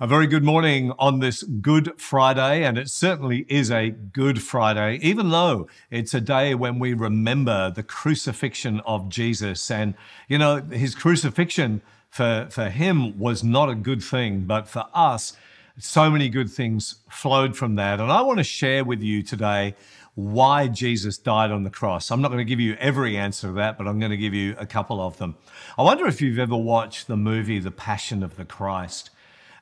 A very good morning on this Good Friday, and it certainly is a Good Friday, even though it's a day when we remember the crucifixion of Jesus. And, you know, his crucifixion for, for him was not a good thing, but for us, so many good things flowed from that. And I want to share with you today why Jesus died on the cross. I'm not going to give you every answer to that, but I'm going to give you a couple of them. I wonder if you've ever watched the movie The Passion of the Christ.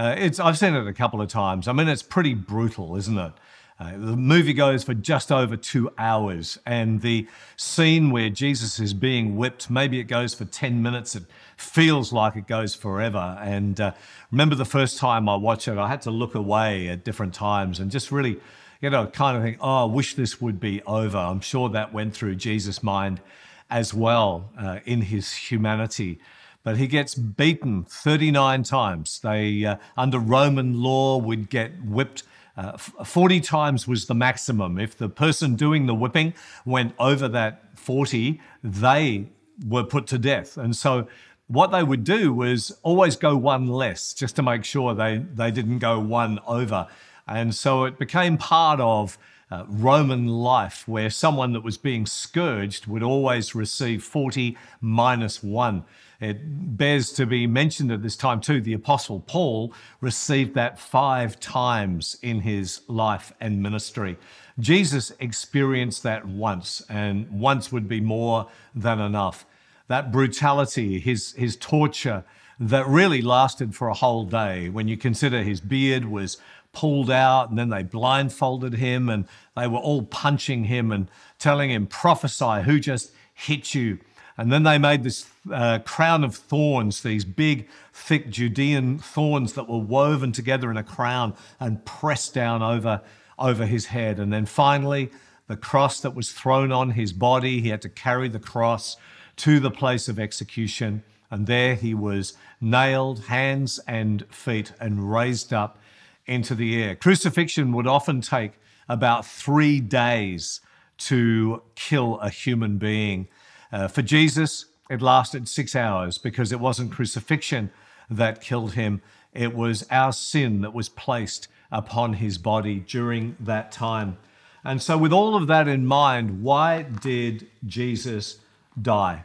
Uh, it's, I've seen it a couple of times. I mean, it's pretty brutal, isn't it? Uh, the movie goes for just over two hours, and the scene where Jesus is being whipped, maybe it goes for 10 minutes. It feels like it goes forever. And uh, remember the first time I watched it, I had to look away at different times and just really, you know, kind of think, oh, I wish this would be over. I'm sure that went through Jesus' mind as well uh, in his humanity but he gets beaten 39 times. They, uh, under Roman law, would get whipped. Uh, 40 times was the maximum. If the person doing the whipping went over that 40, they were put to death. And so what they would do was always go one less just to make sure they, they didn't go one over. And so it became part of uh, Roman life where someone that was being scourged would always receive 40 minus one. It bears to be mentioned at this time too, the Apostle Paul received that five times in his life and ministry. Jesus experienced that once, and once would be more than enough. That brutality, his, his torture, that really lasted for a whole day. When you consider his beard was pulled out, and then they blindfolded him, and they were all punching him and telling him, prophesy, who just hit you? And then they made this uh, crown of thorns, these big, thick Judean thorns that were woven together in a crown and pressed down over, over his head. And then finally, the cross that was thrown on his body, he had to carry the cross to the place of execution. And there he was nailed, hands and feet, and raised up into the air. Crucifixion would often take about three days to kill a human being. Uh, for Jesus, it lasted six hours because it wasn't crucifixion that killed him, it was our sin that was placed upon his body during that time. And so, with all of that in mind, why did Jesus die?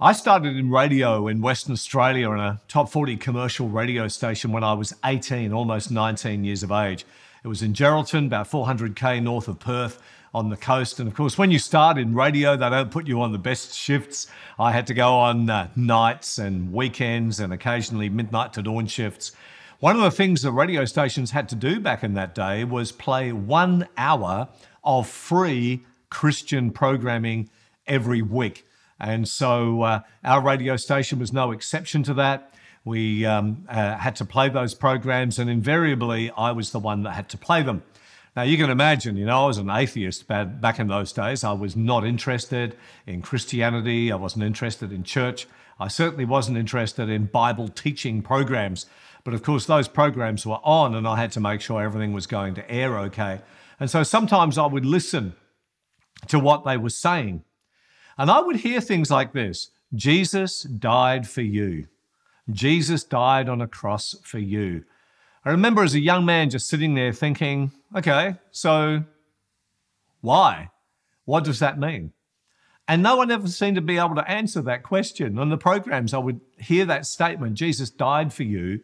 I started in radio in Western Australia on a top 40 commercial radio station when I was 18, almost 19 years of age. It was in Geraldton, about 400k north of Perth on the coast. And of course, when you start in radio, they don't put you on the best shifts. I had to go on uh, nights and weekends and occasionally midnight to dawn shifts. One of the things the radio stations had to do back in that day was play one hour of free Christian programming every week. And so uh, our radio station was no exception to that. We um, uh, had to play those programs, and invariably, I was the one that had to play them. Now, you can imagine, you know, I was an atheist back in those days. I was not interested in Christianity. I wasn't interested in church. I certainly wasn't interested in Bible teaching programs. But of course, those programs were on, and I had to make sure everything was going to air okay. And so sometimes I would listen to what they were saying. And I would hear things like this Jesus died for you. Jesus died on a cross for you. I remember as a young man just sitting there thinking, okay, so why? What does that mean? And no one ever seemed to be able to answer that question. On the programs, I would hear that statement Jesus died for you,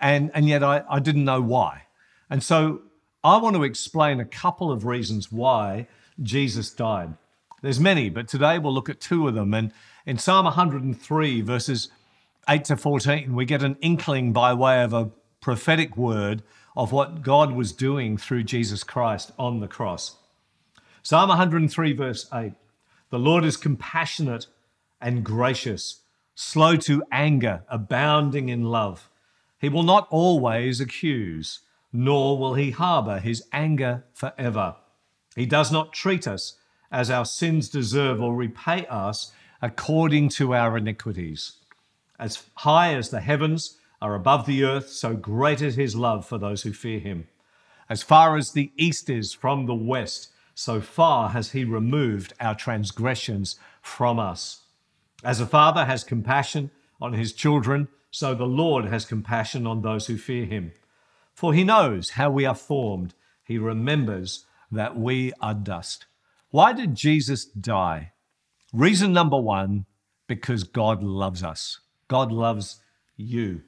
and, and yet I, I didn't know why. And so I want to explain a couple of reasons why Jesus died. There's many, but today we'll look at two of them. And in Psalm 103, verses 8 to 14, we get an inkling by way of a prophetic word of what God was doing through Jesus Christ on the cross. Psalm 103, verse 8 The Lord is compassionate and gracious, slow to anger, abounding in love. He will not always accuse, nor will he harbor his anger forever. He does not treat us as our sins deserve or repay us according to our iniquities. As high as the heavens are above the earth, so great is his love for those who fear him. As far as the east is from the west, so far has he removed our transgressions from us. As a father has compassion on his children, so the Lord has compassion on those who fear him. For he knows how we are formed, he remembers that we are dust. Why did Jesus die? Reason number one because God loves us. God loves you.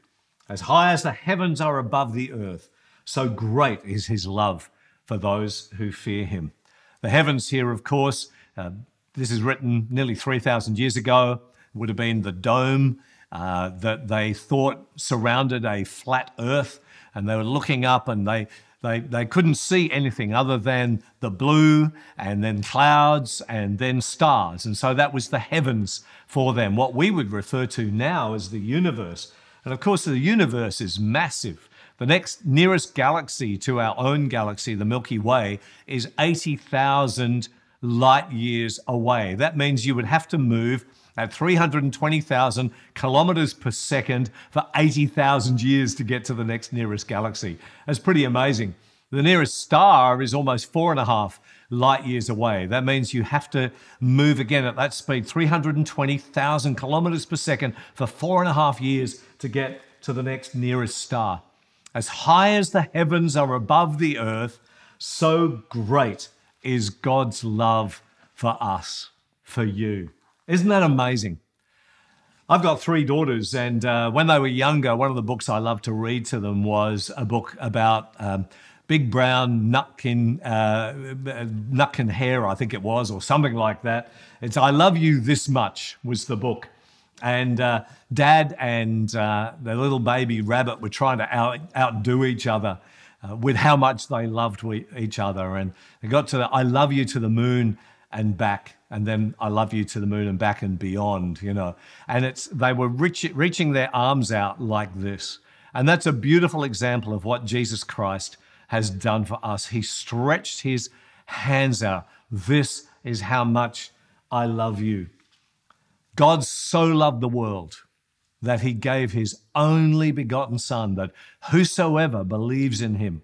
As high as the heavens are above the earth, so great is his love for those who fear him. The heavens here, of course, uh, this is written nearly 3,000 years ago, would have been the dome uh, that they thought surrounded a flat earth. And they were looking up and they, they, they couldn't see anything other than the blue and then clouds and then stars. And so that was the heavens for them, what we would refer to now as the universe. And of course, the universe is massive. The next nearest galaxy to our own galaxy, the Milky Way, is 80,000 light years away. That means you would have to move at 320,000 kilometers per second for 80,000 years to get to the next nearest galaxy. That's pretty amazing. The nearest star is almost four and a half light years away. That means you have to move again at that speed, 320,000 kilometers per second for four and a half years to get to the next nearest star. As high as the heavens are above the earth, so great is God's love for us, for you. Isn't that amazing? I've got three daughters, and uh, when they were younger, one of the books I loved to read to them was a book about um, big brown nutkin, uh, nutkin hare, I think it was, or something like that. It's I Love You This Much was the book. And uh, dad and uh, the little baby rabbit were trying to out, outdo each other uh, with how much they loved we, each other. And they got to the I love you to the moon and back. And then I love you to the moon and back and beyond, you know. And it's they were reach, reaching their arms out like this. And that's a beautiful example of what Jesus Christ has done for us. He stretched his hands out. This is how much I love you. God so loved the world that he gave his only begotten Son, that whosoever believes in him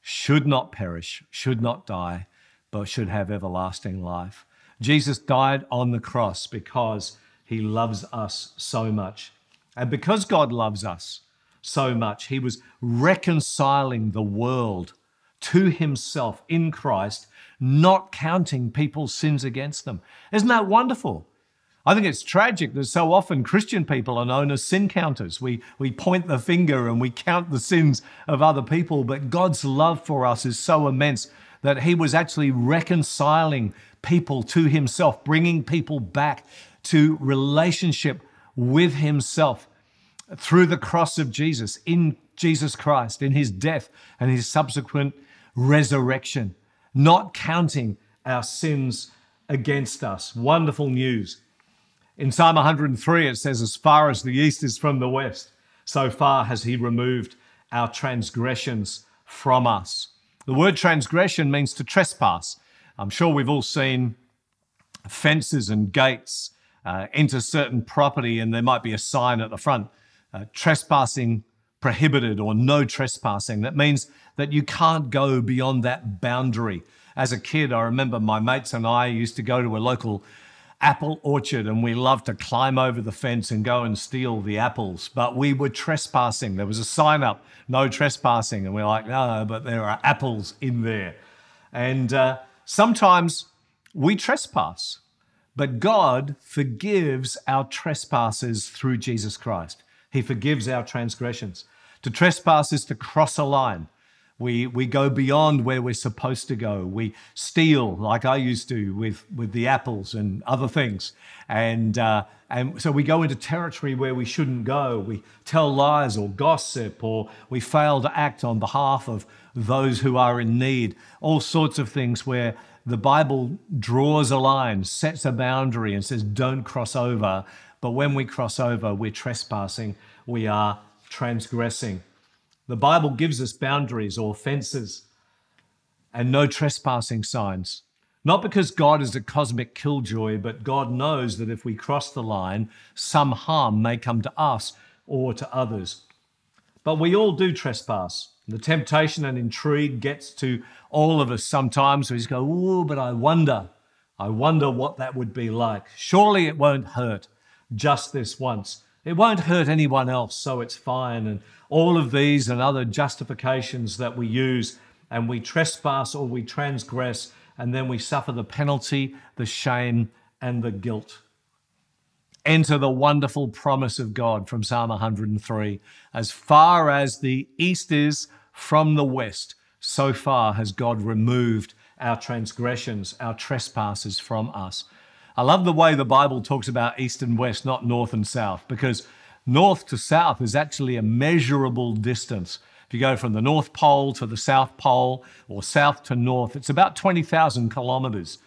should not perish, should not die, but should have everlasting life. Jesus died on the cross because he loves us so much. And because God loves us so much, he was reconciling the world to himself in Christ, not counting people's sins against them. Isn't that wonderful? I think it's tragic that so often Christian people are known as sin counters. We, we point the finger and we count the sins of other people, but God's love for us is so immense that He was actually reconciling people to Himself, bringing people back to relationship with Himself through the cross of Jesus, in Jesus Christ, in His death and His subsequent resurrection, not counting our sins against us. Wonderful news. In Psalm 103, it says, As far as the east is from the west, so far has he removed our transgressions from us. The word transgression means to trespass. I'm sure we've all seen fences and gates uh, enter certain property, and there might be a sign at the front uh, trespassing prohibited or no trespassing. That means that you can't go beyond that boundary. As a kid, I remember my mates and I used to go to a local apple orchard and we loved to climb over the fence and go and steal the apples. But we were trespassing. There was a sign up, no trespassing. And we are like, no, but there are apples in there. And uh, sometimes we trespass, but God forgives our trespasses through Jesus Christ. He forgives our transgressions. To trespass is to cross a line. We, we go beyond where we're supposed to go. We steal, like I used to with, with the apples and other things. And, uh, and so we go into territory where we shouldn't go. We tell lies or gossip, or we fail to act on behalf of those who are in need. All sorts of things where the Bible draws a line, sets a boundary, and says, don't cross over. But when we cross over, we're trespassing, we are transgressing. The Bible gives us boundaries or fences and no trespassing signs. Not because God is a cosmic killjoy, but God knows that if we cross the line, some harm may come to us or to others. But we all do trespass. The temptation and intrigue gets to all of us sometimes. We just go, oh, but I wonder, I wonder what that would be like. Surely it won't hurt just this once. It won't hurt anyone else, so it's fine. And all of these and other justifications that we use, and we trespass or we transgress, and then we suffer the penalty, the shame, and the guilt. Enter the wonderful promise of God from Psalm 103. As far as the east is from the west, so far has God removed our transgressions, our trespasses from us. I love the way the Bible talks about east and west, not north and south, because north to south is actually a measurable distance. If you go from the North Pole to the South Pole or south to north, it's about 20,000 kilometers.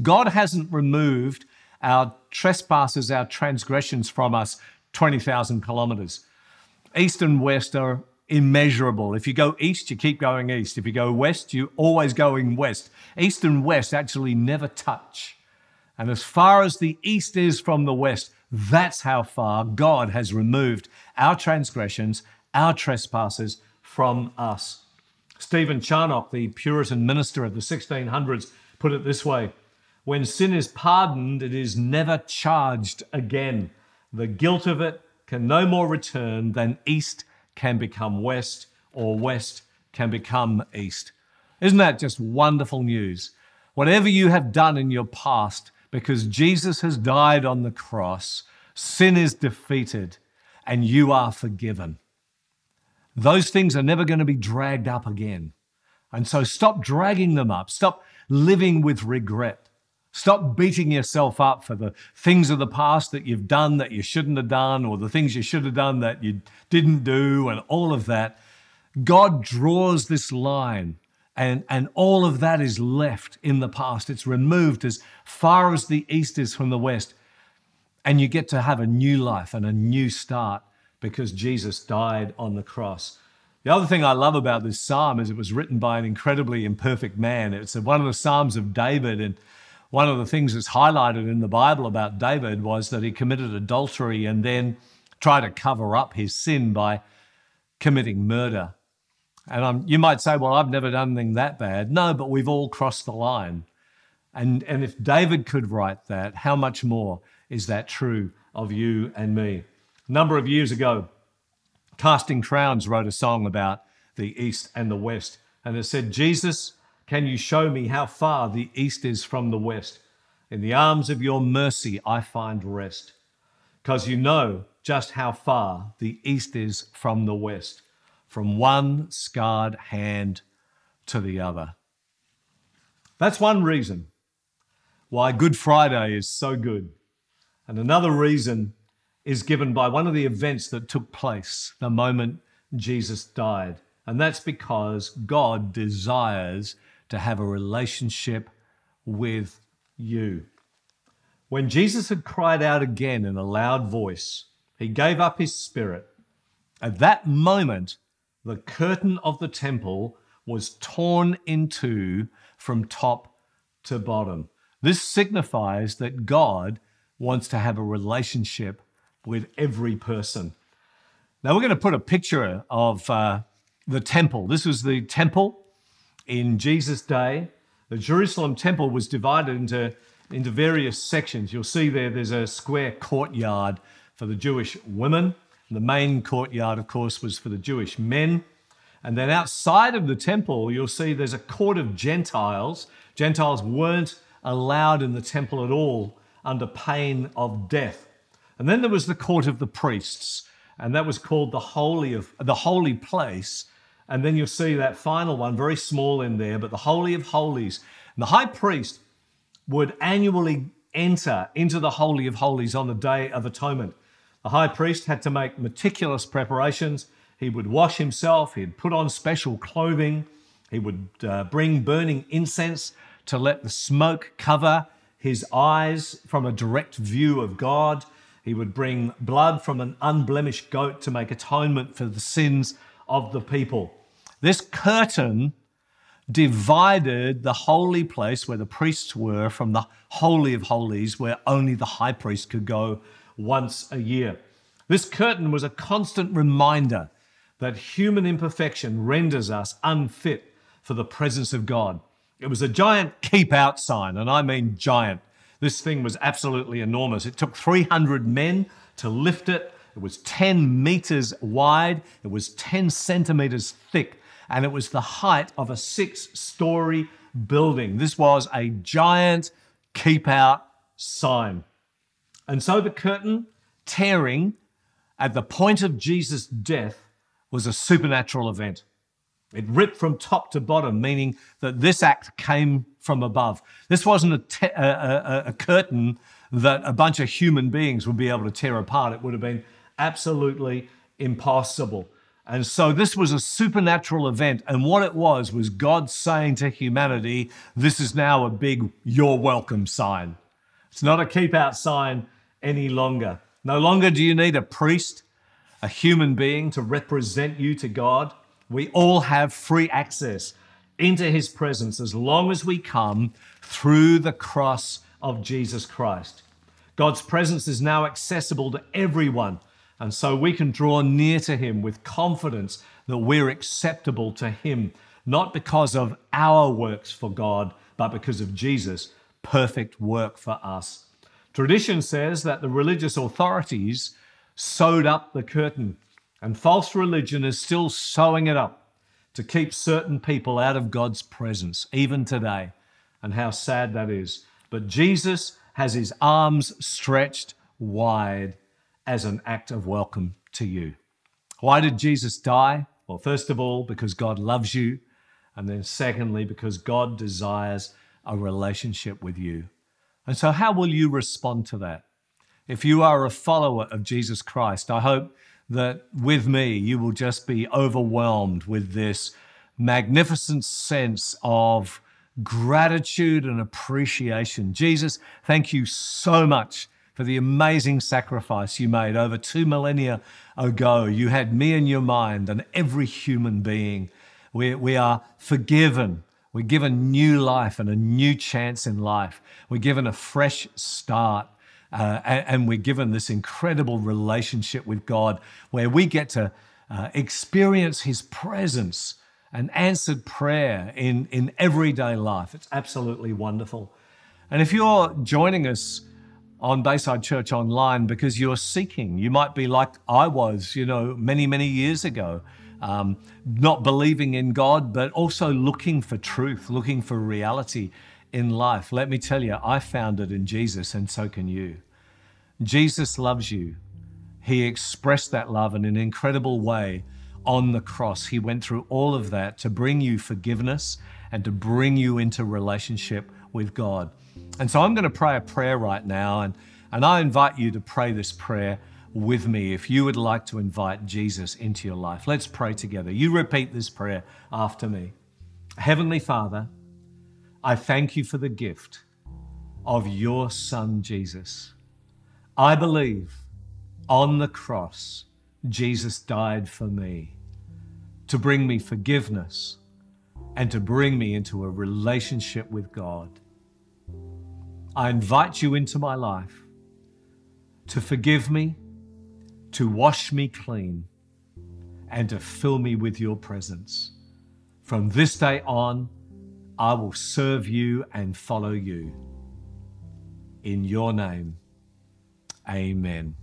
God hasn't removed our trespasses, our transgressions from us 20,000 kilometers. East and west are immeasurable. If you go east, you keep going east. If you go west, you're always going west. East and west actually never touch. And as far as the east is from the west, that's how far God has removed our transgressions, our trespasses from us. Stephen Charnock, the Puritan minister of the 1600s, put it this way When sin is pardoned, it is never charged again. The guilt of it can no more return than east can become west or west can become east. Isn't that just wonderful news? Whatever you have done in your past, because Jesus has died on the cross, sin is defeated and you are forgiven. Those things are never going to be dragged up again. And so stop dragging them up. Stop living with regret. Stop beating yourself up for the things of the past that you've done that you shouldn't have done, or the things you should have done that you didn't do, and all of that. God draws this line, and, and all of that is left in the past. It's removed as far as the east is from the west. And you get to have a new life and a new start because Jesus died on the cross. The other thing I love about this psalm is it was written by an incredibly imperfect man. It's one of the Psalms of David, and one of the things that's highlighted in the Bible about David was that he committed adultery and then tried to cover up his sin by committing murder. And um, you might say, well, I've never done anything that bad. No, but we've all crossed the line. And, and if David could write that, how much more is that true of you and me? A number of years ago, Casting Crowns wrote a song about the East and the West. And it said, Jesus can you show me how far the east is from the west? In the arms of your mercy, I find rest, because you know just how far the east is from the west, from one scarred hand to the other. That's one reason why Good Friday is so good. And another reason is given by one of the events that took place the moment Jesus died. And that's because God desires to have a relationship with you. When Jesus had cried out again in a loud voice, he gave up his spirit. At that moment, the curtain of the temple was torn in two from top to bottom. This signifies that God wants to have a relationship with every person. Now, we're going to put a picture of uh, the temple. This was the temple in Jesus' day, the Jerusalem temple was divided into, into various sections. You'll see there, there's a square courtyard for the Jewish women. The main courtyard, of course, was for the Jewish men. And then outside of the temple, you'll see there's a court of Gentiles. Gentiles weren't allowed in the temple at all under pain of death. And then there was the court of the priests, and that was called the holy of the holy place and then you'll see that final one, very small in there, but the Holy of Holies. And the high priest would annually enter into the Holy of Holies on the Day of Atonement. The high priest had to make meticulous preparations. He would wash himself, he'd put on special clothing, he would uh, bring burning incense to let the smoke cover his eyes from a direct view of God. He would bring blood from an unblemished goat to make atonement for the sins of the people. This curtain divided the holy place where the priests were from the Holy of Holies, where only the high priest could go once a year. This curtain was a constant reminder that human imperfection renders us unfit for the presence of God. It was a giant keep out sign, and I mean giant. This thing was absolutely enormous. It took 300 men to lift it It was 10 meters wide, it was 10 centimeters thick, and it was the height of a six story building. This was a giant keep out sign. And so the curtain tearing at the point of Jesus' death was a supernatural event. It ripped from top to bottom, meaning that this act came from above. This wasn't a, te- a, a, a, curtain that a bunch of human beings would be able to tear apart. It would have been absolutely impossible. And so this was a supernatural event. And what it was, was God saying to humanity, This is now a big you're welcome sign. It's not a keep out sign any longer. No longer do you need a priest, a human being to represent you to God. We all have free access into his presence as long as we come through the cross of Jesus Christ. God's presence is now accessible to everyone, and so we can draw near to him with confidence that we're acceptable to him, not because of our works for God, but because of Jesus' perfect work for us. Tradition says that the religious authorities sewed up the curtain, and false religion is still sewing it up to keep certain people out of God's presence, even today. And how sad that is. But Jesus has his arms stretched wide as an act of welcome to you. Why did Jesus die? Well, first of all, because God loves you. And then, secondly, because God desires a relationship with you. And so, how will you respond to that? If you are a follower of Jesus Christ, I hope that with me you will just be overwhelmed with this magnificent sense of gratitude and appreciation. Jesus, thank you so much for the amazing sacrifice you made over two millennia ago. You had me in your mind and every human being. We, we are forgiven we're given new life and a new chance in life. We're given a fresh start. Uh, and, and, we're given this incredible relationship with God where we get to uh, experience His presence and answered prayer in, in everyday life. It's absolutely wonderful. And if you're joining us on Bayside Church Online because you're seeking, you might be like I was, you know, many, many years ago um, not believing in God, but also looking for truth, looking for reality in life. Let me tell you, I found it in Jesus, and so can you. Jesus loves you. He expressed that love in an incredible way on the cross. He went through all of that to bring you forgiveness and to bring you into relationship with God. And so I'm going to pray a prayer right now, and, and I invite you to pray this prayer with me if you would like to invite Jesus into your life. Let's pray together. You repeat this prayer after me. Heavenly Father, I thank you for the gift of your Son, Jesus. I believe on the cross, Jesus died for me to bring me forgiveness and to bring me into a relationship with God. I invite you into my life to forgive me to wash me clean and to fill me with your presence. From this day on, I will serve you and follow you. In your name, amen.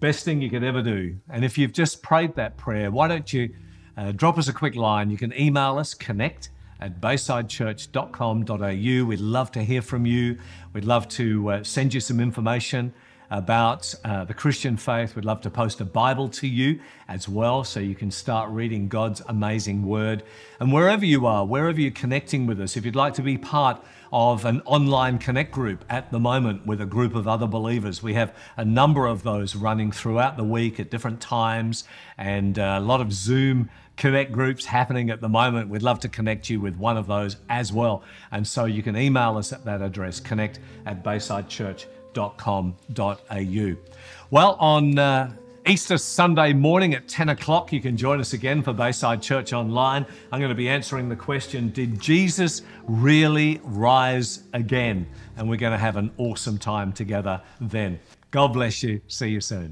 Best thing you could ever do. And if you've just prayed that prayer, why don't you uh, drop us a quick line? You can email us, connect at baysidechurch.com.au. We'd love to hear from you. We'd love to uh, send you some information about uh, the Christian faith. We'd love to post a Bible to you as well so you can start reading God's amazing word. And wherever you are, wherever you're connecting with us, if you'd like to be part of an online connect group at the moment with a group of other believers, we have a number of those running throughout the week at different times and uh, a lot of Zoom connect groups happening at the moment. We'd love to connect you with one of those as well. And so you can email us at that address, connect at baysidechurch.com www.eastchurch.com.au. Well, on uh, Easter Sunday morning at 10 o'clock, you can join us again for Bayside Church Online. I'm going to be answering the question Did Jesus really rise again? And we're going to have an awesome time together then. God bless you. See you soon.